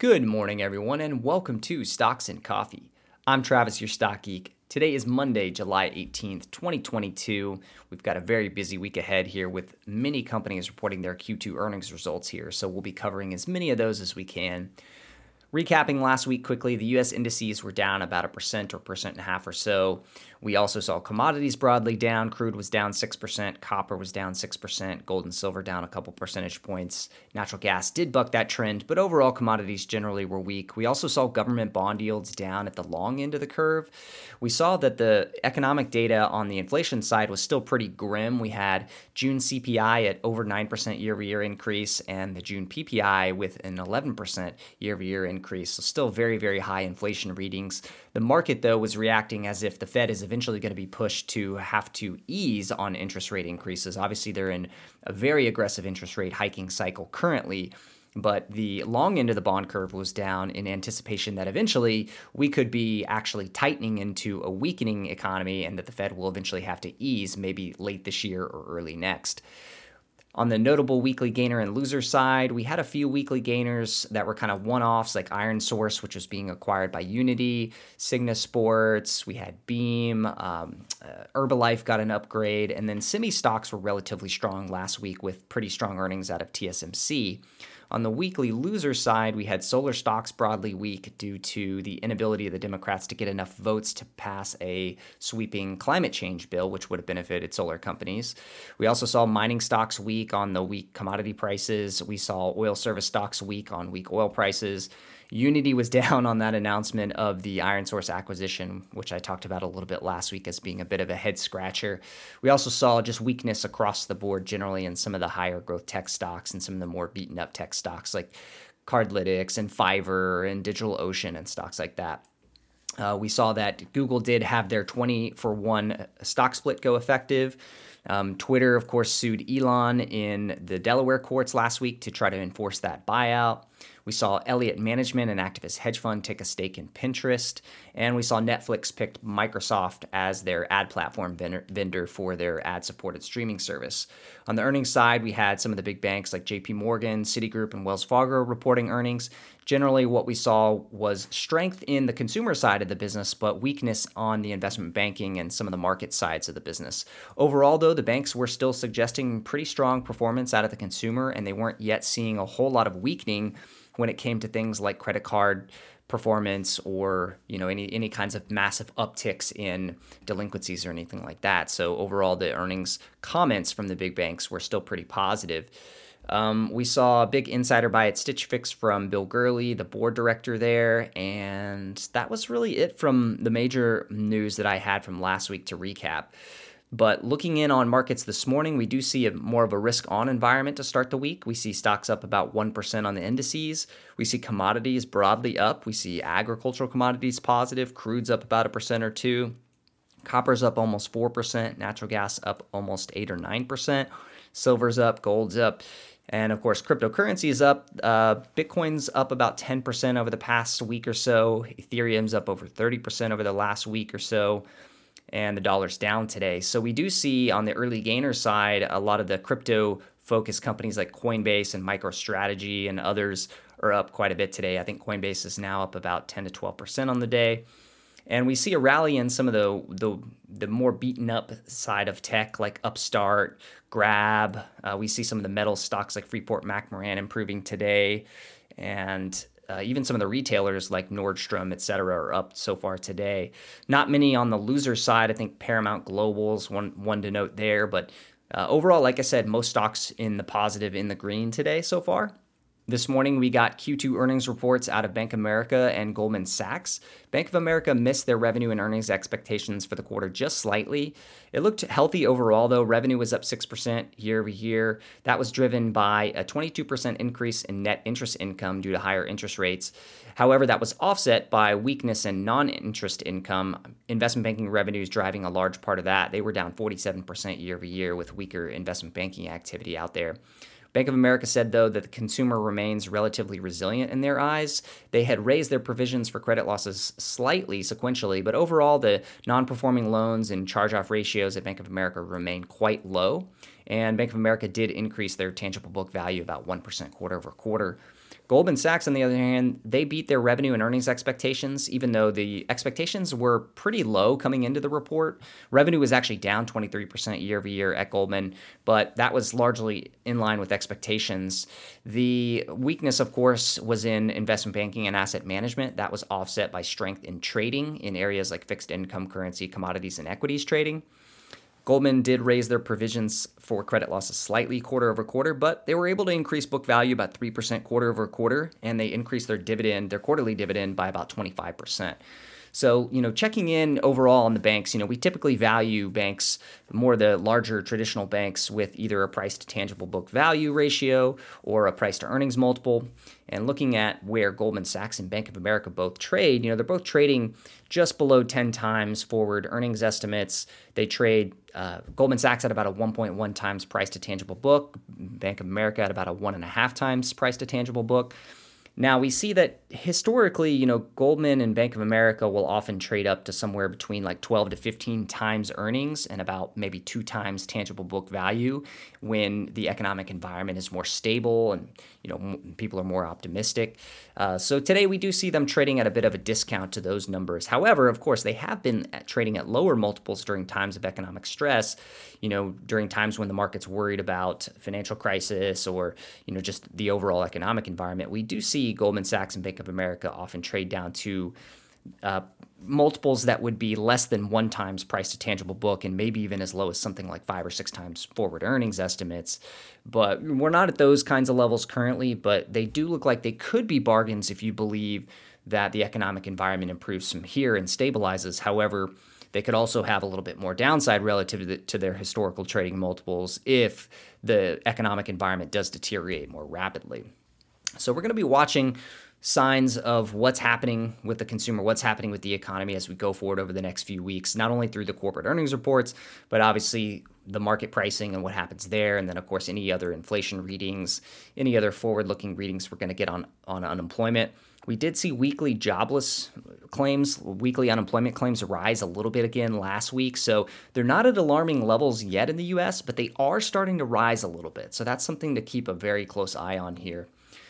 Good morning, everyone, and welcome to Stocks and Coffee. I'm Travis, your stock geek. Today is Monday, July 18th, 2022. We've got a very busy week ahead here with many companies reporting their Q2 earnings results here, so we'll be covering as many of those as we can. Recapping last week quickly, the US indices were down about a percent or percent and a half or so. We also saw commodities broadly down. Crude was down 6%, copper was down 6%, gold and silver down a couple percentage points. Natural gas did buck that trend, but overall commodities generally were weak. We also saw government bond yields down at the long end of the curve. We saw that the economic data on the inflation side was still pretty grim. We had June CPI at over 9% year over year increase and the June PPI with an 11% year over year increase. So, still very, very high inflation readings. The market, though, was reacting as if the Fed is eventually going to be pushed to have to ease on interest rate increases. Obviously, they're in a very aggressive interest rate hiking cycle currently but the long end of the bond curve was down in anticipation that eventually we could be actually tightening into a weakening economy and that the Fed will eventually have to ease maybe late this year or early next. On the notable weekly gainer and loser side, we had a few weekly gainers that were kind of one offs, like Iron Source, which was being acquired by Unity, Signa Sports, we had Beam, um, uh, Herbalife got an upgrade, and then semi stocks were relatively strong last week with pretty strong earnings out of TSMC. On the weekly loser side, we had solar stocks broadly weak due to the inability of the Democrats to get enough votes to pass a sweeping climate change bill, which would have benefited solar companies. We also saw mining stocks weak on the weak commodity prices. We saw oil service stocks weak on weak oil prices. Unity was down on that announcement of the Iron Source acquisition, which I talked about a little bit last week as being a bit of a head scratcher. We also saw just weakness across the board generally in some of the higher growth tech stocks and some of the more beaten up tech stocks like Cardlytics and Fiverr and DigitalOcean and stocks like that. Uh, we saw that Google did have their 20 for 1 stock split go effective. Um, Twitter, of course, sued Elon in the Delaware courts last week to try to enforce that buyout. We saw Elliott Management, an activist hedge fund, take a stake in Pinterest. And we saw Netflix picked Microsoft as their ad platform vendor for their ad supported streaming service. On the earnings side, we had some of the big banks like JP Morgan, Citigroup, and Wells Fargo reporting earnings. Generally, what we saw was strength in the consumer side of the business, but weakness on the investment banking and some of the market sides of the business. Overall, though, the banks were still suggesting pretty strong performance out of the consumer, and they weren't yet seeing a whole lot of weakening when it came to things like credit card performance or you know any any kinds of massive upticks in delinquencies or anything like that. So overall, the earnings comments from the big banks were still pretty positive. Um, we saw a big insider buy at Stitch Fix from Bill Gurley, the board director there, and that was really it from the major news that I had from last week to recap. But looking in on markets this morning, we do see a more of a risk on environment to start the week. We see stocks up about 1% on the indices. We see commodities broadly up. We see agricultural commodities positive, crude's up about a percent or two. Copper's up almost 4%, natural gas up almost 8 or 9%, silver's up, gold's up. And of course, cryptocurrency is up. Uh, Bitcoin's up about 10% over the past week or so. Ethereum's up over 30% over the last week or so and the dollar's down today. So we do see on the early gainer side a lot of the crypto focused companies like Coinbase and MicroStrategy and others are up quite a bit today. I think Coinbase is now up about 10 to 12% on the day. And we see a rally in some of the, the, the more beaten up side of tech, like Upstart, Grab. Uh, we see some of the metal stocks like Freeport McMoran improving today. And uh, even some of the retailers like Nordstrom, et cetera, are up so far today. Not many on the loser side. I think Paramount Global's one one to note there, but uh, overall, like I said, most stocks in the positive, in the green today so far. This morning, we got Q2 earnings reports out of Bank of America and Goldman Sachs. Bank of America missed their revenue and earnings expectations for the quarter just slightly. It looked healthy overall, though. Revenue was up 6% year over year. That was driven by a 22% increase in net interest income due to higher interest rates. However, that was offset by weakness in non interest income. Investment banking revenues driving a large part of that. They were down 47% year over year with weaker investment banking activity out there. Bank of America said, though, that the consumer remains relatively resilient in their eyes. They had raised their provisions for credit losses slightly sequentially, but overall, the non performing loans and charge off ratios at Bank of America remain quite low. And Bank of America did increase their tangible book value about 1% quarter over quarter. Goldman Sachs, on the other hand, they beat their revenue and earnings expectations, even though the expectations were pretty low coming into the report. Revenue was actually down 23% year over year at Goldman, but that was largely in line with expectations. The weakness, of course, was in investment banking and asset management. That was offset by strength in trading in areas like fixed income, currency, commodities, and equities trading. Goldman did raise their provisions for credit losses slightly quarter over quarter, but they were able to increase book value about 3% quarter over quarter, and they increased their dividend, their quarterly dividend, by about 25%. So, you know, checking in overall on the banks, you know, we typically value banks more the larger traditional banks with either a price to tangible book value ratio or a price to earnings multiple. And looking at where Goldman Sachs and Bank of America both trade, you know, they're both trading just below 10 times forward earnings estimates. They trade uh, Goldman Sachs at about a 1.1 times price to tangible book, Bank of America at about a one and a half times price to tangible book. Now we see that historically, you know, Goldman and Bank of America will often trade up to somewhere between like 12 to 15 times earnings and about maybe two times tangible book value when the economic environment is more stable and you know people are more optimistic. Uh, so today we do see them trading at a bit of a discount to those numbers. However, of course, they have been at trading at lower multiples during times of economic stress. You know, during times when the market's worried about financial crisis or you know just the overall economic environment, we do see Goldman Sachs and Bank of America often trade down to uh, multiples that would be less than one times price to tangible book and maybe even as low as something like five or six times forward earnings estimates. But we're not at those kinds of levels currently, but they do look like they could be bargains if you believe that the economic environment improves from here and stabilizes. However, they could also have a little bit more downside relative to, the, to their historical trading multiples if the economic environment does deteriorate more rapidly. So we're going to be watching signs of what's happening with the consumer, what's happening with the economy as we go forward over the next few weeks, not only through the corporate earnings reports, but obviously the market pricing and what happens there. And then, of course, any other inflation readings, any other forward looking readings we're going to get on, on unemployment. We did see weekly jobless claims, weekly unemployment claims rise a little bit again last week. So they're not at alarming levels yet in the US, but they are starting to rise a little bit. So that's something to keep a very close eye on here.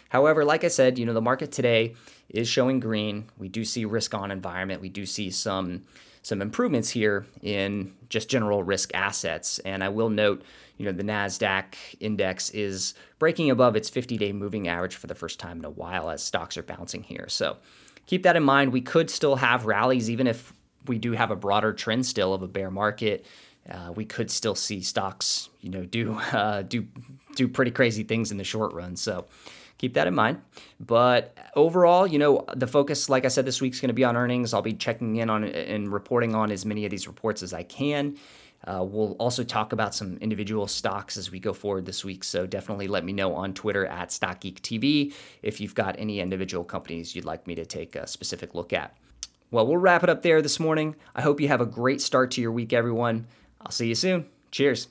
However, like I said, you know, the market today is showing green. We do see risk on environment. We do see some some improvements here in just general risk assets. And I will note, you know, the Nasdaq index is breaking above its 50-day moving average for the first time in a while as stocks are bouncing here. So, keep that in mind. We could still have rallies even if we do have a broader trend still of a bear market. Uh, we could still see stocks, you know, do uh, do do pretty crazy things in the short run. So keep that in mind. But overall, you know, the focus, like I said, this week's going to be on earnings. I'll be checking in on and reporting on as many of these reports as I can. Uh, we'll also talk about some individual stocks as we go forward this week. So definitely let me know on Twitter at StockGeekTV if you've got any individual companies you'd like me to take a specific look at. Well, we'll wrap it up there this morning. I hope you have a great start to your week, everyone. I'll see you soon. Cheers.